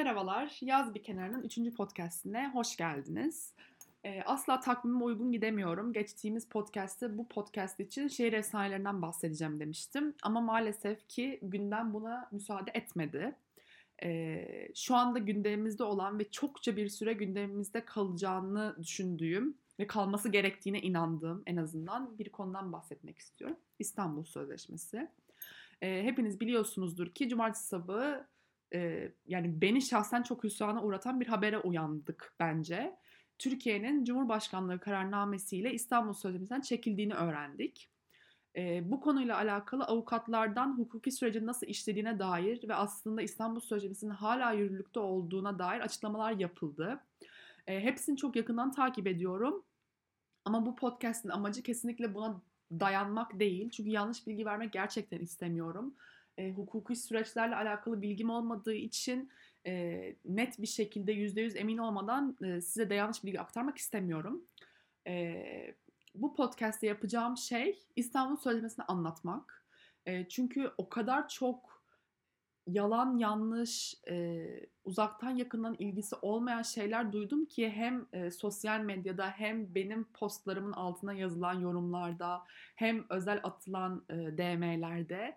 Merhabalar, Yaz Bir Kenarı'nın 3. podcastine hoş geldiniz. Ee, asla takvimime uygun gidemiyorum. Geçtiğimiz podcast'te bu podcast için şehir efsanelerinden bahsedeceğim demiştim. Ama maalesef ki gündem buna müsaade etmedi. Ee, şu anda gündemimizde olan ve çokça bir süre gündemimizde kalacağını düşündüğüm ve kalması gerektiğine inandığım en azından bir konudan bahsetmek istiyorum. İstanbul Sözleşmesi. Ee, hepiniz biliyorsunuzdur ki cumartesi sabahı e, yani beni şahsen çok hüsrana uğratan bir habere uyandık bence. Türkiye'nin Cumhurbaşkanlığı kararnamesiyle İstanbul Sözleşmesi'nden çekildiğini öğrendik. E, bu konuyla alakalı avukatlardan hukuki sürecin nasıl işlediğine dair ve aslında İstanbul Sözleşmesi'nin hala yürürlükte olduğuna dair açıklamalar yapıldı. E, hepsini çok yakından takip ediyorum. Ama bu podcast'in amacı kesinlikle buna dayanmak değil. Çünkü yanlış bilgi vermek gerçekten istemiyorum e, hukuki süreçlerle alakalı bilgim olmadığı için e, net bir şekilde yüzde yüz emin olmadan e, size de yanlış bilgi aktarmak istemiyorum. E, bu podcast'te yapacağım şey İstanbul Sözleşmesi'ni anlatmak. E, çünkü o kadar çok yalan, yanlış, e, uzaktan yakından ilgisi olmayan şeyler duydum ki hem e, sosyal medyada hem benim postlarımın altına yazılan yorumlarda hem özel atılan e, DM'lerde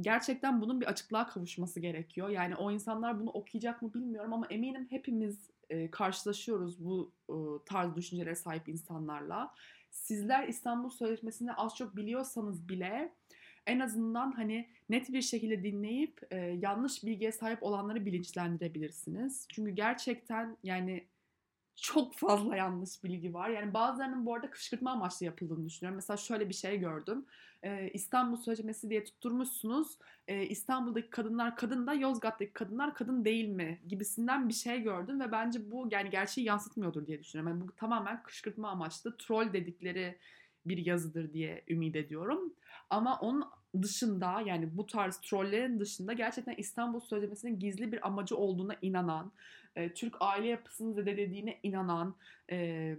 gerçekten bunun bir açıklığa kavuşması gerekiyor. Yani o insanlar bunu okuyacak mı bilmiyorum ama eminim hepimiz e, karşılaşıyoruz bu e, tarz düşüncelere sahip insanlarla. Sizler İstanbul Sözleşmesi'ni az çok biliyorsanız bile en azından hani net bir şekilde dinleyip e, yanlış bilgiye sahip olanları bilinçlendirebilirsiniz. Çünkü gerçekten yani çok fazla yanlış bilgi var. Yani bazılarının bu arada kışkırtma amaçlı yapıldığını düşünüyorum. Mesela şöyle bir şey gördüm. Ee, İstanbul Sözleşmesi diye tutturmuşsunuz. Ee, İstanbul'daki kadınlar kadın da Yozgat'taki kadınlar kadın değil mi gibisinden bir şey gördüm ve bence bu yani gerçeği yansıtmıyordur diye düşünüyorum. Yani bu tamamen kışkırtma amaçlı troll dedikleri bir yazıdır diye ümit ediyorum. Ama onun dışında yani bu tarz trollerin dışında gerçekten İstanbul Sözleşmesi'nin gizli bir amacı olduğuna inanan, e, Türk aile yapısını zedelediğine inanan, e,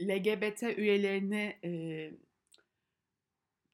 LGBT üyelerini e,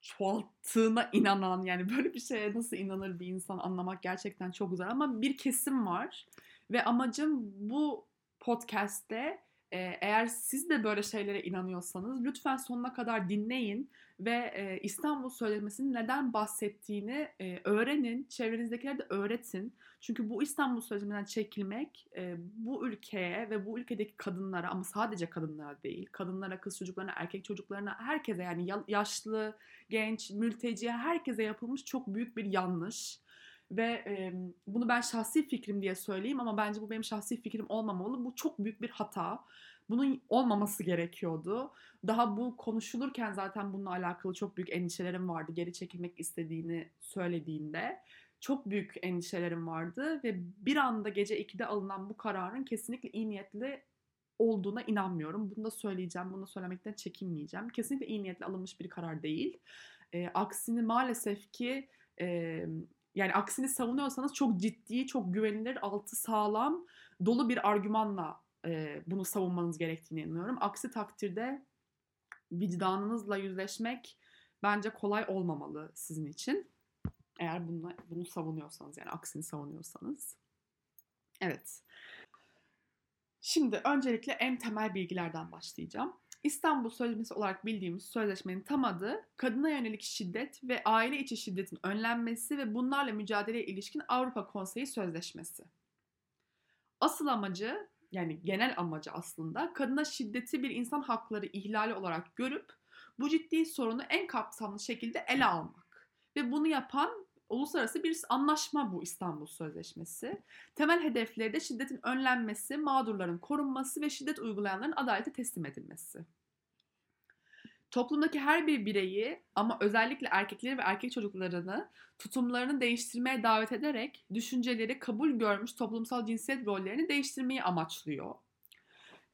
çoğalttığına inanan yani böyle bir şeye nasıl inanır bir insan anlamak gerçekten çok güzel ama bir kesim var ve amacım bu podcast'te eğer siz de böyle şeylere inanıyorsanız lütfen sonuna kadar dinleyin ve İstanbul Sözleşmesi'nin neden bahsettiğini öğrenin, çevrenizdekilere de öğretin. Çünkü bu İstanbul Sözleşmesi'nden çekilmek bu ülkeye ve bu ülkedeki kadınlara ama sadece kadınlara değil, kadınlara, kız çocuklarına, erkek çocuklarına, herkese yani yaşlı, genç, mülteci herkese yapılmış çok büyük bir yanlış. Ve e, bunu ben şahsi fikrim diye söyleyeyim ama bence bu benim şahsi fikrim olmamalı. Bu çok büyük bir hata. Bunun olmaması gerekiyordu. Daha bu konuşulurken zaten bununla alakalı çok büyük endişelerim vardı. Geri çekilmek istediğini söylediğinde. Çok büyük endişelerim vardı ve bir anda gece 2'de alınan bu kararın kesinlikle iyi niyetli olduğuna inanmıyorum. Bunu da söyleyeceğim, bunu da söylemekten çekinmeyeceğim. Kesinlikle iyi niyetle alınmış bir karar değil. E, aksini maalesef ki e, yani aksini savunuyorsanız çok ciddi, çok güvenilir, altı sağlam, dolu bir argümanla e, bunu savunmanız gerektiğini inanıyorum. Aksi takdirde vicdanınızla yüzleşmek bence kolay olmamalı sizin için. Eğer bunu, bunu savunuyorsanız yani aksini savunuyorsanız. Evet. Şimdi öncelikle en temel bilgilerden başlayacağım. İstanbul Sözleşmesi olarak bildiğimiz sözleşmenin tam adı kadına yönelik şiddet ve aile içi şiddetin önlenmesi ve bunlarla mücadeleye ilişkin Avrupa Konseyi Sözleşmesi. Asıl amacı yani genel amacı aslında kadına şiddeti bir insan hakları ihlali olarak görüp bu ciddi sorunu en kapsamlı şekilde ele almak. Ve bunu yapan uluslararası bir anlaşma bu İstanbul Sözleşmesi. Temel hedefleri de şiddetin önlenmesi, mağdurların korunması ve şiddet uygulayanların adalete teslim edilmesi. Toplumdaki her bir bireyi ama özellikle erkekleri ve erkek çocuklarını tutumlarını değiştirmeye davet ederek düşünceleri kabul görmüş toplumsal cinsiyet rollerini değiştirmeyi amaçlıyor.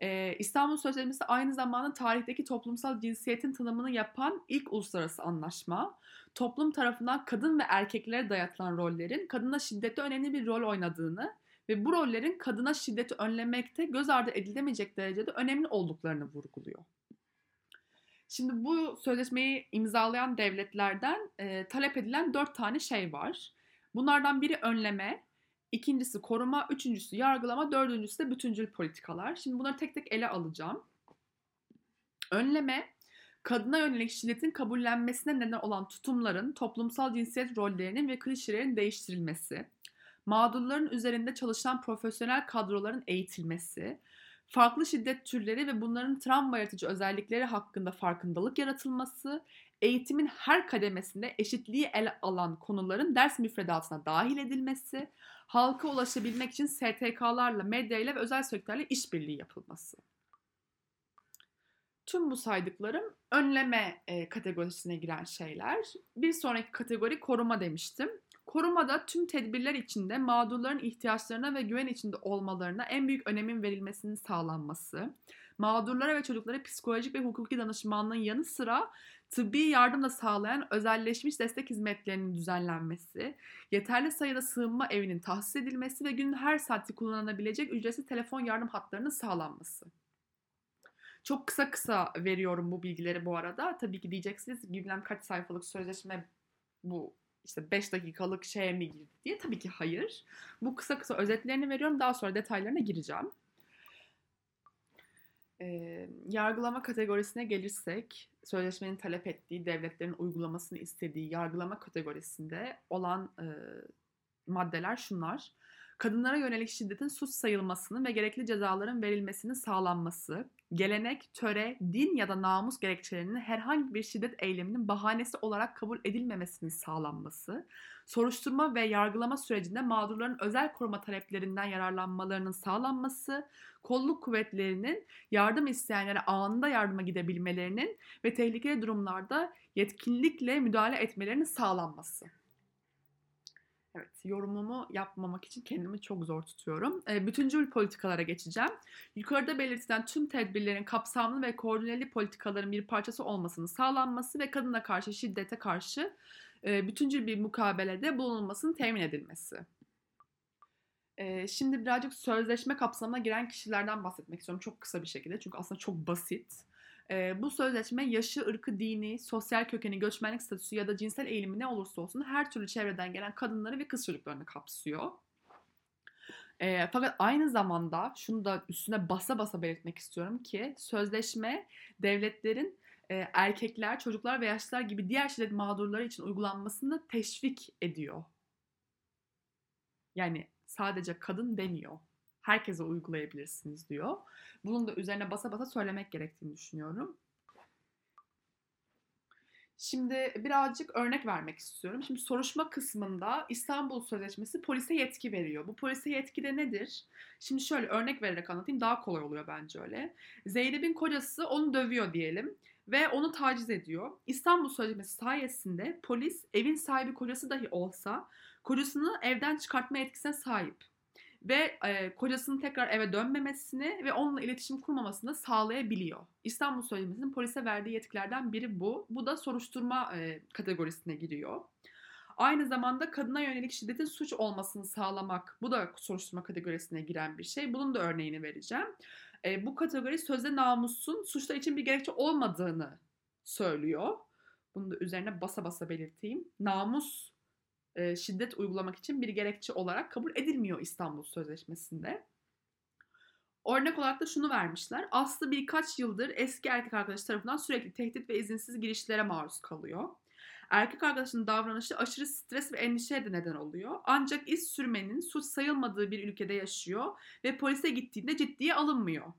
Ee, İstanbul Sözleşmesi aynı zamanda tarihteki toplumsal cinsiyetin tanımını yapan ilk uluslararası anlaşma. Toplum tarafından kadın ve erkeklere dayatılan rollerin kadına şiddette önemli bir rol oynadığını ve bu rollerin kadına şiddeti önlemekte göz ardı edilemeyecek derecede önemli olduklarını vurguluyor. Şimdi bu sözleşmeyi imzalayan devletlerden e, talep edilen dört tane şey var. Bunlardan biri önleme, ikincisi koruma, üçüncüsü yargılama, dördüncüsü de bütüncül politikalar. Şimdi bunları tek tek ele alacağım. Önleme, kadına yönelik şiddetin kabullenmesine neden olan tutumların, toplumsal cinsiyet rollerinin ve klişelerin değiştirilmesi, mağdurların üzerinde çalışan profesyonel kadroların eğitilmesi, farklı şiddet türleri ve bunların travma yaratıcı özellikleri hakkında farkındalık yaratılması, eğitimin her kademesinde eşitliği ele alan konuların ders müfredatına dahil edilmesi, halka ulaşabilmek için STK'larla, medyayla ve özel sektörlerle işbirliği yapılması. Tüm bu saydıklarım önleme e, kategorisine giren şeyler. Bir sonraki kategori koruma demiştim. Korumada tüm tedbirler içinde mağdurların ihtiyaçlarına ve güven içinde olmalarına en büyük önemin verilmesinin sağlanması, mağdurlara ve çocuklara psikolojik ve hukuki danışmanlığın yanı sıra tıbbi yardım da sağlayan özelleşmiş destek hizmetlerinin düzenlenmesi, yeterli sayıda sığınma evinin tahsis edilmesi ve günün her saati kullanılabilecek ücretsiz telefon yardım hatlarının sağlanması. Çok kısa kısa veriyorum bu bilgileri bu arada. Tabii ki diyeceksiniz bilmem kaç sayfalık sözleşme bu işte 5 dakikalık şeye mi girdi diye. Tabii ki hayır. Bu kısa kısa özetlerini veriyorum. Daha sonra detaylarına gireceğim. E, yargılama kategorisine gelirsek, sözleşmenin talep ettiği, devletlerin uygulamasını istediği yargılama kategorisinde olan e, maddeler şunlar. Kadınlara yönelik şiddetin suç sayılmasının ve gerekli cezaların verilmesinin sağlanması, gelenek, töre, din ya da namus gerekçelerinin herhangi bir şiddet eyleminin bahanesi olarak kabul edilmemesinin sağlanması, soruşturma ve yargılama sürecinde mağdurların özel koruma taleplerinden yararlanmalarının sağlanması, kolluk kuvvetlerinin yardım isteyenlere anında yardıma gidebilmelerinin ve tehlikeli durumlarda yetkinlikle müdahale etmelerinin sağlanması. Evet, yorumumu yapmamak için kendimi çok zor tutuyorum. E, bütüncül politikalara geçeceğim. Yukarıda belirtilen tüm tedbirlerin kapsamlı ve koordineli politikaların bir parçası olmasının sağlanması ve kadına karşı şiddete karşı e, bütüncül bir mukabelede bulunulmasının temin edilmesi. E, şimdi birazcık sözleşme kapsamına giren kişilerden bahsetmek istiyorum çok kısa bir şekilde çünkü aslında çok basit. E, bu sözleşme yaşı, ırkı, dini, sosyal kökeni, göçmenlik statüsü ya da cinsel eğilimi ne olursa olsun her türlü çevreden gelen kadınları ve kız çocuklarını kapsıyor. E, fakat aynı zamanda şunu da üstüne basa basa belirtmek istiyorum ki sözleşme devletlerin e, erkekler, çocuklar ve yaşlılar gibi diğer şiddet mağdurları için uygulanmasını teşvik ediyor. Yani sadece kadın demiyor herkese uygulayabilirsiniz diyor. Bunun da üzerine basa basa söylemek gerektiğini düşünüyorum. Şimdi birazcık örnek vermek istiyorum. Şimdi soruşma kısmında İstanbul Sözleşmesi polise yetki veriyor. Bu polise yetki de nedir? Şimdi şöyle örnek vererek anlatayım daha kolay oluyor bence öyle. Zeynep'in kocası onu dövüyor diyelim ve onu taciz ediyor. İstanbul Sözleşmesi sayesinde polis evin sahibi kocası dahi olsa kocasını evden çıkartma etkisine sahip ve e, kocasının tekrar eve dönmemesini ve onunla iletişim kurmamasını sağlayabiliyor. İstanbul Sözleşmesi'nin polise verdiği yetkilerden biri bu. Bu da soruşturma e, kategorisine giriyor. Aynı zamanda kadına yönelik şiddetin suç olmasını sağlamak. Bu da soruşturma kategorisine giren bir şey. Bunun da örneğini vereceğim. E, bu kategori sözde namusun suçlar için bir gerekçe olmadığını söylüyor. Bunu da üzerine basa basa belirteyim. Namus e, şiddet uygulamak için bir gerekçe olarak kabul edilmiyor İstanbul Sözleşmesi'nde. Örnek olarak da şunu vermişler. Aslı birkaç yıldır eski erkek arkadaşı tarafından sürekli tehdit ve izinsiz girişlere maruz kalıyor. Erkek arkadaşının davranışı aşırı stres ve endişeye de neden oluyor. Ancak iz sürmenin suç sayılmadığı bir ülkede yaşıyor ve polise gittiğinde ciddiye alınmıyor.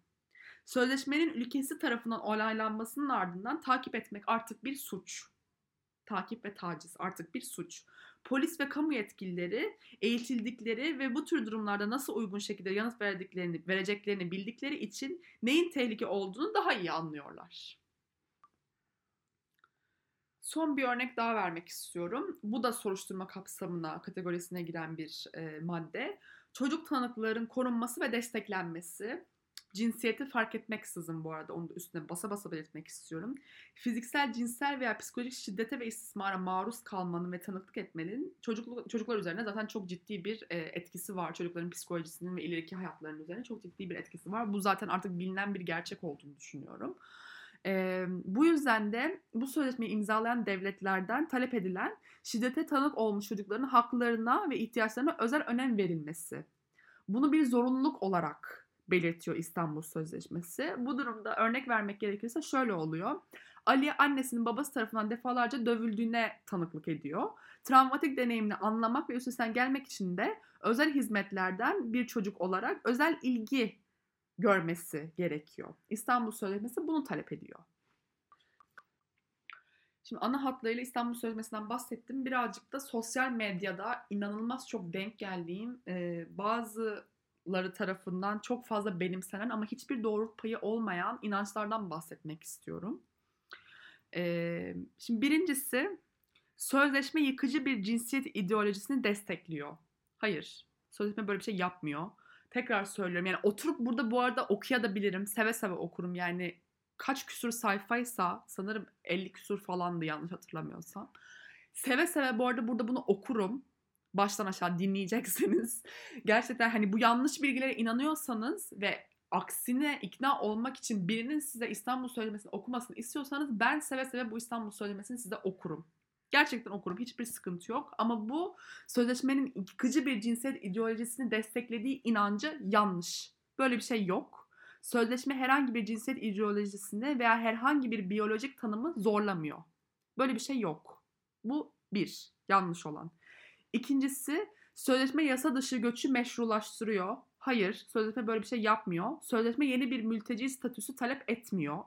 Sözleşmenin ülkesi tarafından olaylanmasının ardından takip etmek artık bir suç. Takip ve taciz artık bir suç polis ve kamu yetkilileri eğitildikleri ve bu tür durumlarda nasıl uygun şekilde yanıt verdiklerini, vereceklerini bildikleri için neyin tehlike olduğunu daha iyi anlıyorlar. Son bir örnek daha vermek istiyorum. Bu da soruşturma kapsamına, kategorisine giren bir e, madde. Çocuk tanıkların korunması ve desteklenmesi cinsiyeti fark etmeksizin bu arada onu da üstüne basa basa belirtmek istiyorum. Fiziksel, cinsel veya psikolojik şiddete ve istismara maruz kalmanın ve tanıklık etmenin çocuk, çocuklar üzerine zaten çok ciddi bir e, etkisi var. Çocukların psikolojisinin ve ileriki hayatlarının üzerine çok ciddi bir etkisi var. Bu zaten artık bilinen bir gerçek olduğunu düşünüyorum. E, bu yüzden de bu sözleşmeyi imzalayan devletlerden talep edilen şiddete tanık olmuş çocukların haklarına ve ihtiyaçlarına özel önem verilmesi. Bunu bir zorunluluk olarak belirtiyor İstanbul Sözleşmesi. Bu durumda örnek vermek gerekirse şöyle oluyor. Ali annesinin babası tarafından defalarca dövüldüğüne tanıklık ediyor. Travmatik deneyimini anlamak ve üstesinden gelmek için de özel hizmetlerden bir çocuk olarak özel ilgi görmesi gerekiyor. İstanbul Sözleşmesi bunu talep ediyor. Şimdi ana hatlarıyla İstanbul Sözleşmesi'nden bahsettim. Birazcık da sosyal medyada inanılmaz çok denk geldiğim e, bazıları tarafından çok fazla benimsenen ama hiçbir doğru payı olmayan inançlardan bahsetmek istiyorum. E, şimdi birincisi sözleşme yıkıcı bir cinsiyet ideolojisini destekliyor. Hayır, sözleşme böyle bir şey yapmıyor. Tekrar söylüyorum yani oturup burada bu arada okuyabilirim. Seve seve okurum yani kaç küsur sayfaysa sanırım 50 küsur falandı yanlış hatırlamıyorsam. Seve seve bu arada burada bunu okurum. Baştan aşağı dinleyeceksiniz. Gerçekten hani bu yanlış bilgilere inanıyorsanız ve aksine ikna olmak için birinin size İstanbul Sözleşmesi'ni okumasını istiyorsanız ben seve seve bu İstanbul Sözleşmesi'ni size okurum. Gerçekten okurum. Hiçbir sıkıntı yok. Ama bu sözleşmenin yıkıcı bir cinsiyet ideolojisini desteklediği inancı yanlış. Böyle bir şey yok. Sözleşme herhangi bir cinsiyet ideolojisini veya herhangi bir biyolojik tanımı zorlamıyor. Böyle bir şey yok. Bu bir. Yanlış olan. İkincisi sözleşme yasa dışı göçü meşrulaştırıyor. Hayır, sözleşme böyle bir şey yapmıyor. Sözleşme yeni bir mülteci statüsü talep etmiyor.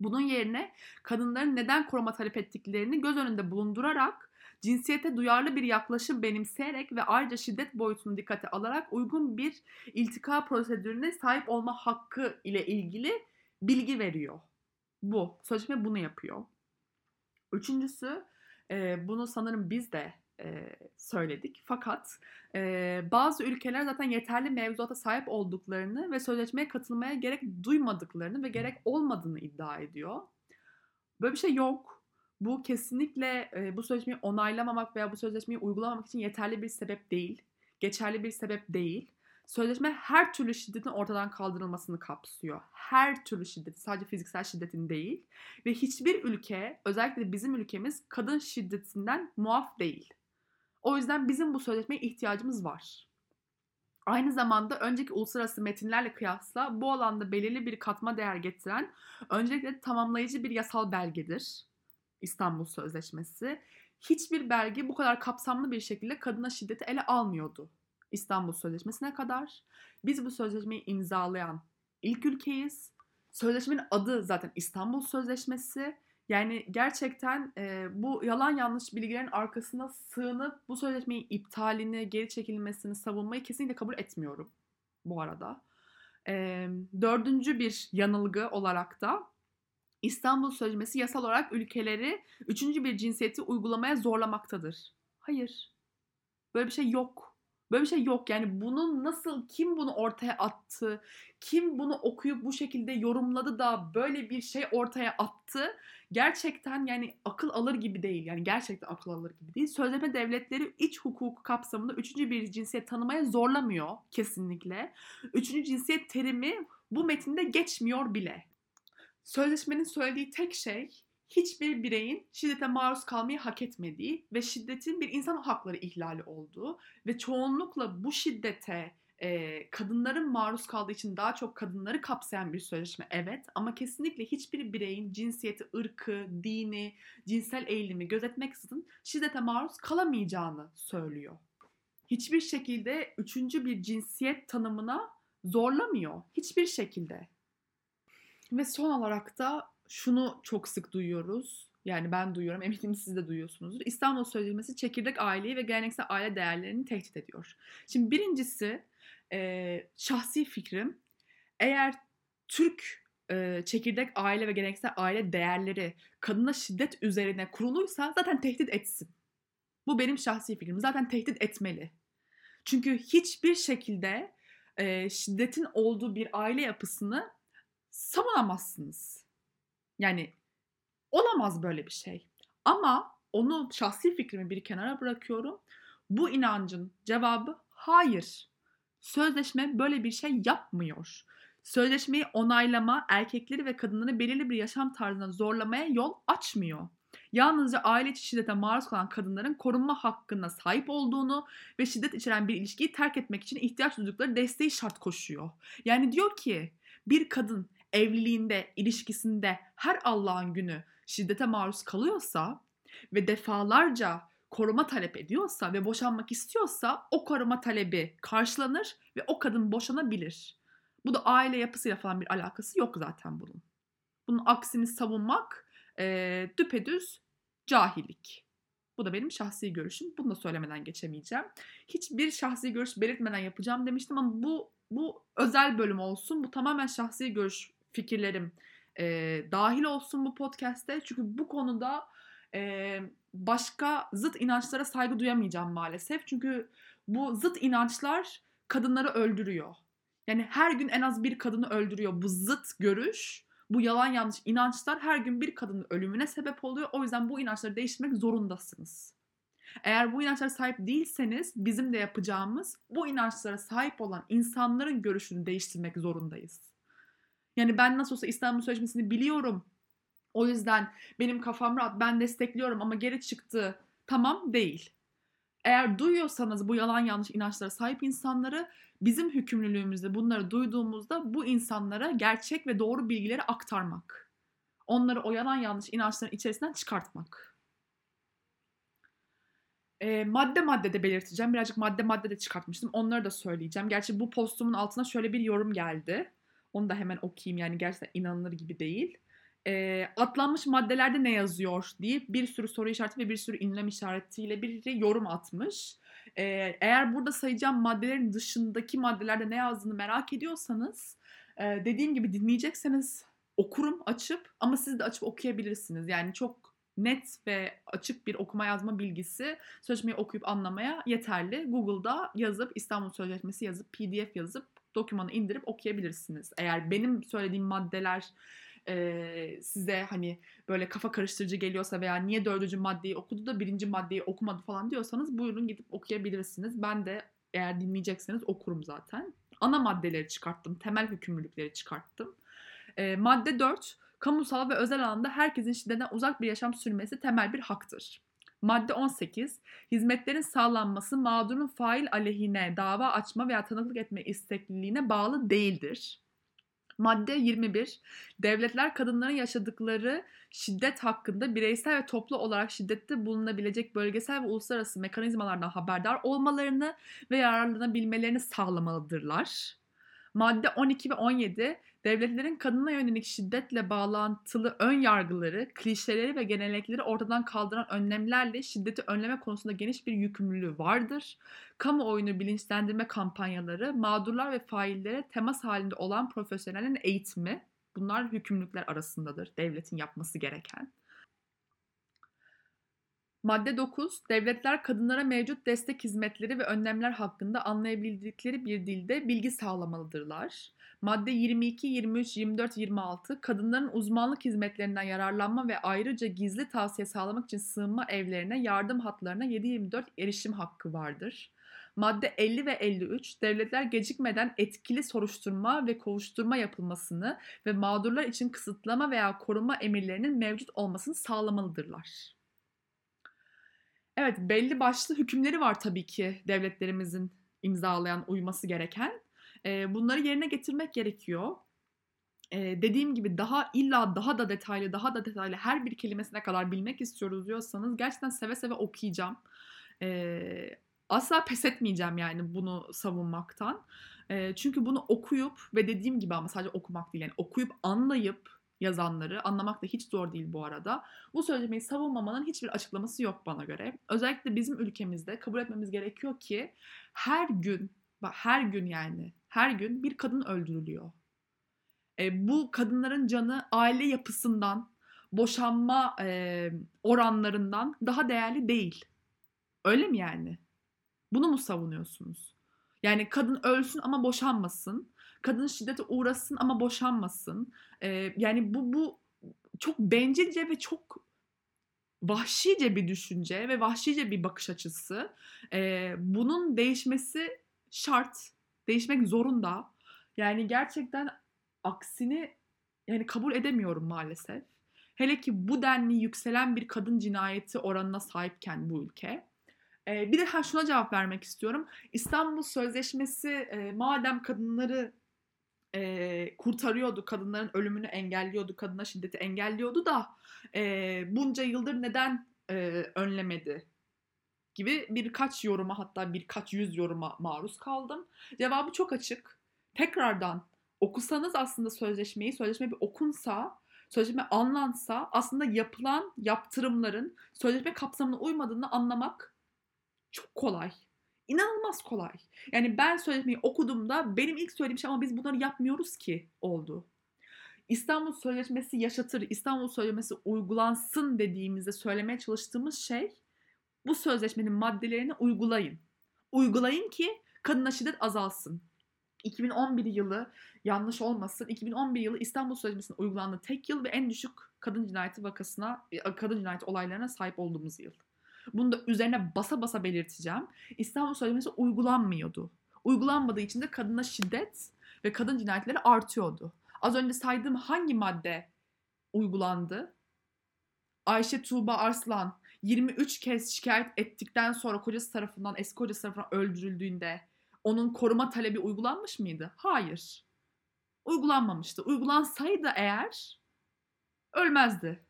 Bunun yerine kadınların neden koruma talep ettiklerini göz önünde bulundurarak cinsiyete duyarlı bir yaklaşım benimseyerek ve ayrıca şiddet boyutunu dikkate alarak uygun bir iltika prosedürüne sahip olma hakkı ile ilgili bilgi veriyor. Bu. Sözleşme bunu yapıyor. Üçüncüsü bunu sanırım biz de e, söyledik. Fakat e, bazı ülkeler zaten yeterli mevzuata sahip olduklarını ve sözleşmeye katılmaya gerek duymadıklarını ve gerek olmadığını iddia ediyor. Böyle bir şey yok. Bu kesinlikle e, bu sözleşmeyi onaylamamak veya bu sözleşmeyi uygulamamak için yeterli bir sebep değil. Geçerli bir sebep değil. Sözleşme her türlü şiddetin ortadan kaldırılmasını kapsıyor. Her türlü şiddeti, sadece fiziksel şiddetin değil. Ve hiçbir ülke, özellikle bizim ülkemiz kadın şiddetinden muaf değil. O yüzden bizim bu sözleşmeye ihtiyacımız var. Aynı zamanda önceki uluslararası metinlerle kıyasla bu alanda belirli bir katma değer getiren öncelikle tamamlayıcı bir yasal belgedir. İstanbul Sözleşmesi. Hiçbir belge bu kadar kapsamlı bir şekilde kadına şiddeti ele almıyordu. İstanbul Sözleşmesi'ne kadar. Biz bu sözleşmeyi imzalayan ilk ülkeyiz. Sözleşmenin adı zaten İstanbul Sözleşmesi yani gerçekten e, bu yalan yanlış bilgilerin arkasına sığınıp bu sözleşmeyi iptalini, geri çekilmesini savunmayı kesinlikle kabul etmiyorum bu arada. E, dördüncü bir yanılgı olarak da İstanbul Sözleşmesi yasal olarak ülkeleri üçüncü bir cinsiyeti uygulamaya zorlamaktadır. Hayır. Böyle bir şey yok. Böyle bir şey yok. Yani bunun nasıl, kim bunu ortaya attı, kim bunu okuyup bu şekilde yorumladı da böyle bir şey ortaya attı. Gerçekten yani akıl alır gibi değil. Yani gerçekten akıl alır gibi değil. Sözleşme devletleri iç hukuku kapsamında üçüncü bir cinsiyet tanımaya zorlamıyor kesinlikle. Üçüncü cinsiyet terimi bu metinde geçmiyor bile. Sözleşmenin söylediği tek şey hiçbir bireyin şiddete maruz kalmayı hak etmediği ve şiddetin bir insan hakları ihlali olduğu ve çoğunlukla bu şiddete e, kadınların maruz kaldığı için daha çok kadınları kapsayan bir sözleşme evet ama kesinlikle hiçbir bireyin cinsiyeti, ırkı, dini, cinsel eğilimi gözetmeksizin şiddete maruz kalamayacağını söylüyor. Hiçbir şekilde üçüncü bir cinsiyet tanımına zorlamıyor. Hiçbir şekilde. Ve son olarak da şunu çok sık duyuyoruz. Yani ben duyuyorum, eminim siz de duyuyorsunuzdur. İstanbul Sözleşmesi çekirdek aileyi ve geleneksel aile değerlerini tehdit ediyor. Şimdi birincisi e, şahsi fikrim eğer Türk e, çekirdek aile ve geleneksel aile değerleri kadına şiddet üzerine kuruluysa zaten tehdit etsin. Bu benim şahsi fikrim. Zaten tehdit etmeli. Çünkü hiçbir şekilde e, şiddetin olduğu bir aile yapısını savunamazsınız. Yani olamaz böyle bir şey. Ama onu şahsi fikrimi bir kenara bırakıyorum. Bu inancın cevabı hayır. Sözleşme böyle bir şey yapmıyor. Sözleşmeyi onaylama erkekleri ve kadınları belirli bir yaşam tarzına zorlamaya yol açmıyor. Yalnızca aile içi şiddete maruz kalan kadınların korunma hakkına sahip olduğunu ve şiddet içeren bir ilişkiyi terk etmek için ihtiyaç duydukları desteği şart koşuyor. Yani diyor ki bir kadın evliliğinde, ilişkisinde her Allah'ın günü şiddete maruz kalıyorsa ve defalarca koruma talep ediyorsa ve boşanmak istiyorsa o koruma talebi karşılanır ve o kadın boşanabilir. Bu da aile yapısıyla falan bir alakası yok zaten bunun. Bunun aksini savunmak e, düpedüz cahillik. Bu da benim şahsi görüşüm. Bunu da söylemeden geçemeyeceğim. Hiçbir şahsi görüş belirtmeden yapacağım demiştim ama bu bu özel bölüm olsun. Bu tamamen şahsi görüş fikirlerim e, dahil olsun bu podcast'te. Çünkü bu konuda e, başka zıt inançlara saygı duyamayacağım maalesef. Çünkü bu zıt inançlar kadınları öldürüyor. Yani her gün en az bir kadını öldürüyor bu zıt görüş. Bu yalan yanlış inançlar her gün bir kadının ölümüne sebep oluyor. O yüzden bu inançları değiştirmek zorundasınız. Eğer bu inançlara sahip değilseniz bizim de yapacağımız bu inançlara sahip olan insanların görüşünü değiştirmek zorundayız. Yani ben nasıl olsa İstanbul Sözleşmesi'ni biliyorum. O yüzden benim kafam rahat ben destekliyorum ama geri çıktı. Tamam değil. Eğer duyuyorsanız bu yalan yanlış inançlara sahip insanları bizim hükümlülüğümüzde bunları duyduğumuzda bu insanlara gerçek ve doğru bilgileri aktarmak. Onları o yalan yanlış inançların içerisinden çıkartmak. E, madde madde de belirteceğim. Birazcık madde madde de çıkartmıştım. Onları da söyleyeceğim. Gerçi bu postumun altına şöyle bir yorum geldi. Onu da hemen okuyayım yani gerçekten inanılır gibi değil. E, atlanmış maddelerde ne yazıyor diye bir sürü soru işareti ve bir sürü ünlem işaretiyle bir yorum atmış. E, eğer burada sayacağım maddelerin dışındaki maddelerde ne yazdığını merak ediyorsanız e, dediğim gibi dinleyecekseniz okurum açıp ama siz de açıp okuyabilirsiniz. Yani çok net ve açık bir okuma yazma bilgisi sözleşmeyi okuyup anlamaya yeterli. Google'da yazıp İstanbul Sözleşmesi yazıp PDF yazıp dokümanı indirip okuyabilirsiniz. Eğer benim söylediğim maddeler e, size hani böyle kafa karıştırıcı geliyorsa veya niye dördüncü maddeyi okudu da birinci maddeyi okumadı falan diyorsanız buyurun gidip okuyabilirsiniz. Ben de eğer dinleyecekseniz okurum zaten. Ana maddeleri çıkarttım, temel hükümlülükleri çıkarttım. E, madde 4, kamusal ve özel alanda herkesin şiddetten uzak bir yaşam sürmesi temel bir haktır. Madde 18, hizmetlerin sağlanması mağdurun fail aleyhine dava açma veya tanıklık etme istekliliğine bağlı değildir. Madde 21. Devletler kadınların yaşadıkları şiddet hakkında bireysel ve toplu olarak şiddette bulunabilecek bölgesel ve uluslararası mekanizmalardan haberdar olmalarını ve yararlanabilmelerini sağlamalıdırlar. Madde 12 ve 17 devletlerin kadına yönelik şiddetle bağlantılı ön yargıları, klişeleri ve gelenekleri ortadan kaldıran önlemlerle şiddeti önleme konusunda geniş bir yükümlülüğü vardır. Kamuoyunu bilinçlendirme kampanyaları, mağdurlar ve faillere temas halinde olan profesyonellerin eğitimi bunlar hükümlülükler arasındadır devletin yapması gereken. Madde 9. Devletler kadınlara mevcut destek hizmetleri ve önlemler hakkında anlayabildikleri bir dilde bilgi sağlamalıdırlar. Madde 22, 23, 24, 26 kadınların uzmanlık hizmetlerinden yararlanma ve ayrıca gizli tavsiye sağlamak için sığınma evlerine, yardım hatlarına 7-24 erişim hakkı vardır. Madde 50 ve 53 devletler gecikmeden etkili soruşturma ve kovuşturma yapılmasını ve mağdurlar için kısıtlama veya koruma emirlerinin mevcut olmasını sağlamalıdırlar. Evet belli başlı hükümleri var tabii ki devletlerimizin imzalayan, uyması gereken. E, bunları yerine getirmek gerekiyor. E, dediğim gibi daha illa daha da detaylı, daha da detaylı her bir kelimesine kadar bilmek istiyoruz diyorsanız gerçekten seve seve okuyacağım. E, asla pes etmeyeceğim yani bunu savunmaktan. E, çünkü bunu okuyup ve dediğim gibi ama sadece okumak değil yani okuyup anlayıp yazanları anlamak da hiç zor değil bu arada. Bu sözlemeyi savunmamanın hiçbir açıklaması yok bana göre. Özellikle bizim ülkemizde kabul etmemiz gerekiyor ki her gün, her gün yani her gün bir kadın öldürülüyor. E, bu kadınların canı aile yapısından, boşanma e, oranlarından daha değerli değil. Öyle mi yani? Bunu mu savunuyorsunuz? Yani kadın ölsün ama boşanmasın. Kadın şiddete uğrasın ama boşanmasın. Ee, yani bu bu çok bencilce ve çok vahşice bir düşünce ve vahşice bir bakış açısı. Ee, bunun değişmesi şart. Değişmek zorunda. Yani gerçekten aksini yani kabul edemiyorum maalesef. Hele ki bu denli yükselen bir kadın cinayeti oranına sahipken bu ülke. Ee, bir de ha şuna cevap vermek istiyorum. İstanbul Sözleşmesi e, madem kadınları e, kurtarıyordu, kadınların ölümünü engelliyordu, kadına şiddeti engelliyordu da e, bunca yıldır neden önlemedi gibi birkaç yoruma hatta birkaç yüz yoruma maruz kaldım. Cevabı çok açık. Tekrardan okusanız aslında sözleşmeyi, sözleşme bir okunsa, sözleşme anlansa aslında yapılan yaptırımların sözleşme kapsamına uymadığını anlamak çok kolay. İnanılmaz kolay. Yani ben sözleşmeyi okuduğumda benim ilk söylediğim şey ama biz bunları yapmıyoruz ki oldu. İstanbul Sözleşmesi yaşatır, İstanbul Sözleşmesi uygulansın dediğimizde söylemeye çalıştığımız şey bu sözleşmenin maddelerini uygulayın. Uygulayın ki kadına şiddet azalsın. 2011 yılı yanlış olmasın. 2011 yılı İstanbul Sözleşmesi'nin uygulandığı tek yıl ve en düşük kadın cinayeti vakasına, kadın cinayeti olaylarına sahip olduğumuz yıl. Bunu da üzerine basa basa belirteceğim. İstanbul Sözleşmesi uygulanmıyordu. Uygulanmadığı için de kadına şiddet ve kadın cinayetleri artıyordu. Az önce saydığım hangi madde uygulandı? Ayşe Tuğba Arslan 23 kez şikayet ettikten sonra kocası tarafından, eski kocası tarafından öldürüldüğünde onun koruma talebi uygulanmış mıydı? Hayır. Uygulanmamıştı. Uygulansaydı eğer ölmezdi.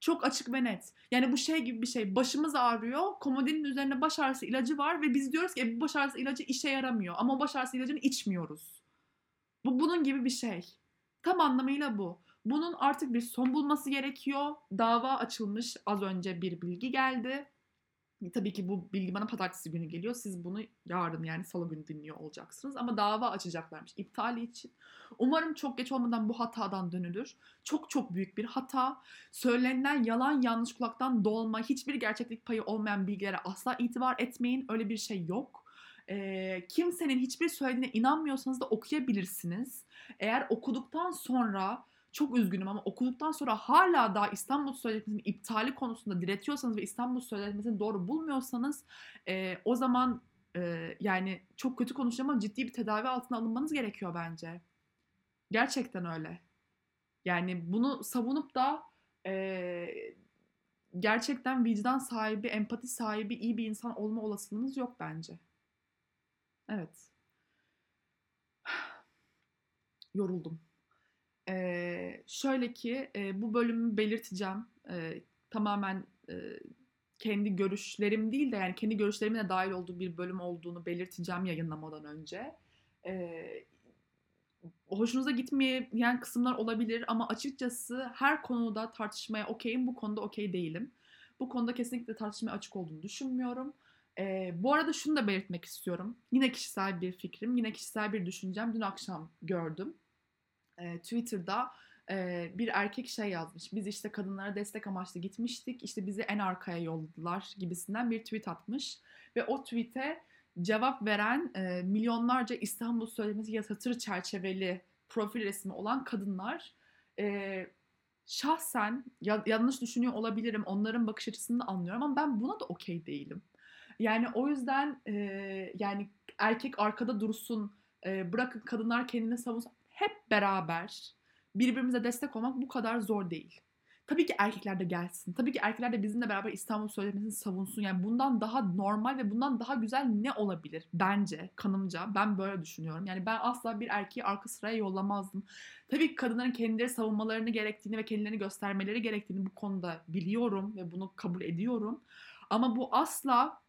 Çok açık ve net. Yani bu şey gibi bir şey. Başımız ağrıyor. Komodinin üzerine baş ağrısı ilacı var ve biz diyoruz ki e, bu baş ağrısı ilacı işe yaramıyor. Ama o baş ağrısı ilacını içmiyoruz. Bu bunun gibi bir şey. Tam anlamıyla bu. Bunun artık bir son bulması gerekiyor. Dava açılmış. Az önce bir bilgi geldi. Tabii ki bu bilgi bana pazartesi günü geliyor. Siz bunu yarın yani salı günü dinliyor olacaksınız. Ama dava açacaklarmış iptali için. Umarım çok geç olmadan bu hatadan dönülür. Çok çok büyük bir hata. Söylenen yalan yanlış kulaktan dolma, hiçbir gerçeklik payı olmayan bilgilere asla itibar etmeyin. Öyle bir şey yok. E, kimsenin hiçbir söylediğine inanmıyorsanız da okuyabilirsiniz. Eğer okuduktan sonra çok üzgünüm ama okuduktan sonra hala daha İstanbul Sözleşmesi'nin iptali konusunda diretiyorsanız ve İstanbul Sözleşmesi'ni doğru bulmuyorsanız e, o zaman e, yani çok kötü konuşacağım ama ciddi bir tedavi altına alınmanız gerekiyor bence. Gerçekten öyle. Yani bunu savunup da e, gerçekten vicdan sahibi, empati sahibi, iyi bir insan olma olasılığınız yok bence. Evet. Yoruldum. Ee, şöyle ki e, bu bölümü belirteceğim. E, tamamen e, kendi görüşlerim değil de yani kendi görüşlerimin de dahil olduğu bir bölüm olduğunu belirteceğim yayınlamadan önce. E, hoşunuza gitmeyen kısımlar olabilir ama açıkçası her konuda tartışmaya okeyim. Bu konuda okey değilim. Bu konuda kesinlikle tartışmaya açık olduğunu düşünmüyorum. Ee, bu arada şunu da belirtmek istiyorum. Yine kişisel bir fikrim, yine kişisel bir düşüncem. Dün akşam gördüm. Ee, Twitter'da e, bir erkek şey yazmış. Biz işte kadınlara destek amaçlı gitmiştik. İşte bizi en arkaya yolladılar gibisinden bir tweet atmış. Ve o tweet'e cevap veren e, milyonlarca İstanbul Sözleşmesi yasatır çerçeveli profil resmi olan kadınlar e, şahsen ya, yanlış düşünüyor olabilirim. Onların bakış açısını anlıyorum ama ben buna da okey değilim. Yani o yüzden e, yani erkek arkada dursun, e, bırakın kadınlar kendini savunsun. Hep beraber birbirimize destek olmak bu kadar zor değil. Tabii ki erkekler de gelsin. Tabii ki erkekler de bizimle beraber İstanbul Sözleşmesi'ni savunsun. Yani bundan daha normal ve bundan daha güzel ne olabilir? Bence, kanımca. Ben böyle düşünüyorum. Yani ben asla bir erkeği arka sıraya yollamazdım. Tabii ki kadınların kendileri savunmalarını gerektiğini ve kendilerini göstermeleri gerektiğini bu konuda biliyorum ve bunu kabul ediyorum. Ama bu asla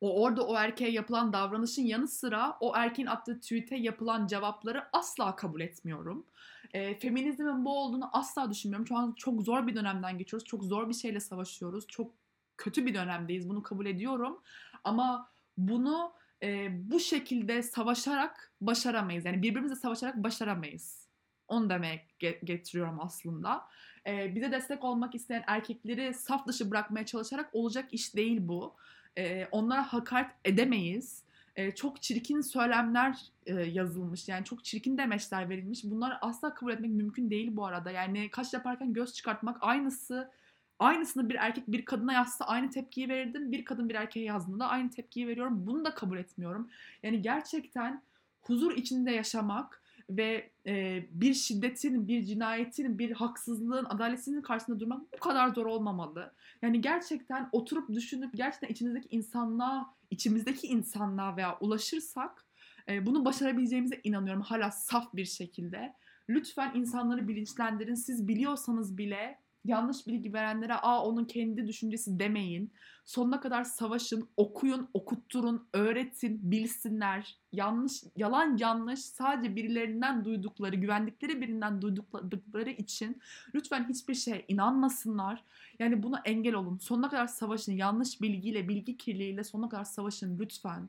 o orada o erkeğe yapılan davranışın yanı sıra o erkeğin attığı tweet'e yapılan cevapları asla kabul etmiyorum. E, feminizmin bu olduğunu asla düşünmüyorum. Şu an çok zor bir dönemden geçiyoruz. Çok zor bir şeyle savaşıyoruz. Çok kötü bir dönemdeyiz. Bunu kabul ediyorum. Ama bunu e, bu şekilde savaşarak başaramayız. Yani birbirimizle savaşarak başaramayız. Onu demeye getiriyorum aslında. E, bize destek olmak isteyen erkekleri saf dışı bırakmaya çalışarak olacak iş değil bu. E, onlara hakaret edemeyiz. E, çok çirkin söylemler e, yazılmış. Yani çok çirkin demeçler verilmiş. Bunları asla kabul etmek mümkün değil bu arada. Yani kaç yaparken göz çıkartmak aynısı aynısını bir erkek bir kadına yazsa aynı tepkiyi verirdim. Bir kadın bir erkeğe yazdığında aynı tepkiyi veriyorum. Bunu da kabul etmiyorum. Yani gerçekten huzur içinde yaşamak, ve e, bir şiddetin, bir cinayetin, bir haksızlığın, adaletsizliğin karşısında durmak bu kadar zor olmamalı. Yani gerçekten oturup düşünüp gerçekten içinizdeki insanlığa, içimizdeki insanlığa veya ulaşırsak e, bunu başarabileceğimize inanıyorum hala saf bir şekilde. Lütfen insanları bilinçlendirin. Siz biliyorsanız bile yanlış bilgi verenlere aa onun kendi düşüncesi demeyin. Sonuna kadar savaşın, okuyun, okutturun, öğretin, bilsinler. Yanlış, yalan yanlış sadece birilerinden duydukları, güvendikleri birinden duydukları için lütfen hiçbir şeye inanmasınlar. Yani buna engel olun. Sonuna kadar savaşın. Yanlış bilgiyle, bilgi kirliliğiyle sonuna kadar savaşın lütfen.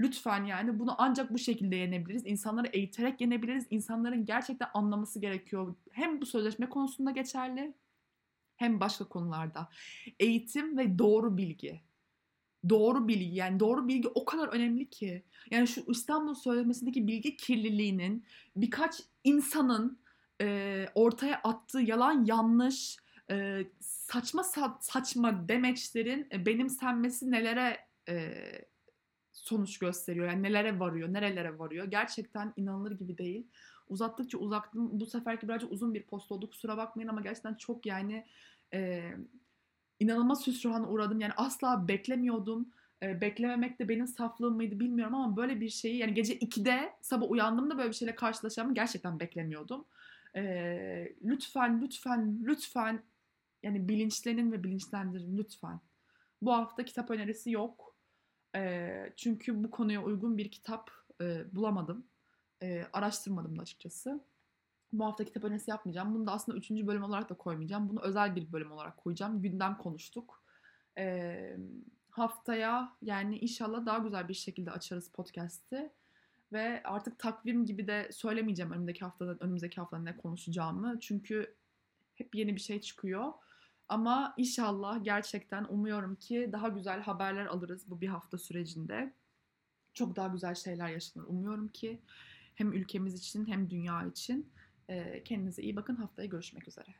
Lütfen yani bunu ancak bu şekilde yenebiliriz. İnsanları eğiterek yenebiliriz. İnsanların gerçekten anlaması gerekiyor. Hem bu sözleşme konusunda geçerli hem başka konularda. Eğitim ve doğru bilgi. Doğru bilgi yani doğru bilgi o kadar önemli ki. Yani şu İstanbul Sözleşmesi'ndeki bilgi kirliliğinin birkaç insanın e, ortaya attığı yalan yanlış e, saçma saçma demeçlerin benimsenmesi nelere e, sonuç gösteriyor. Yani nelere varıyor, nerelere varıyor. Gerçekten inanılır gibi değil. Uzattıkça uzattım. Bu seferki birazcık uzun bir post oldu. Kusura bakmayın ama gerçekten çok yani e, inanılmaz hüsrana uğradım. Yani asla beklemiyordum. E, beklememek de benim saflığım mıydı bilmiyorum ama böyle bir şeyi yani gece 2'de sabah uyandığımda böyle bir şeyle karşılaşacağımı gerçekten beklemiyordum. E, lütfen lütfen lütfen yani bilinçlenin ve bilinçlendirin lütfen. Bu hafta kitap önerisi yok. E, çünkü bu konuya uygun bir kitap e, bulamadım. E, araştırmadım da açıkçası. Bu hafta kitap önerisi yapmayacağım. Bunu da aslında üçüncü bölüm olarak da koymayacağım. Bunu özel bir bölüm olarak koyacağım. Gündem konuştuk. Ee, haftaya yani inşallah daha güzel bir şekilde açarız podcast'i. Ve artık takvim gibi de söylemeyeceğim önümüzdeki haftada, önümüzdeki haftada ne konuşacağımı. Çünkü hep yeni bir şey çıkıyor. Ama inşallah gerçekten umuyorum ki daha güzel haberler alırız bu bir hafta sürecinde. Çok daha güzel şeyler yaşanır umuyorum ki hem ülkemiz için hem dünya için. Kendinize iyi bakın. Haftaya görüşmek üzere.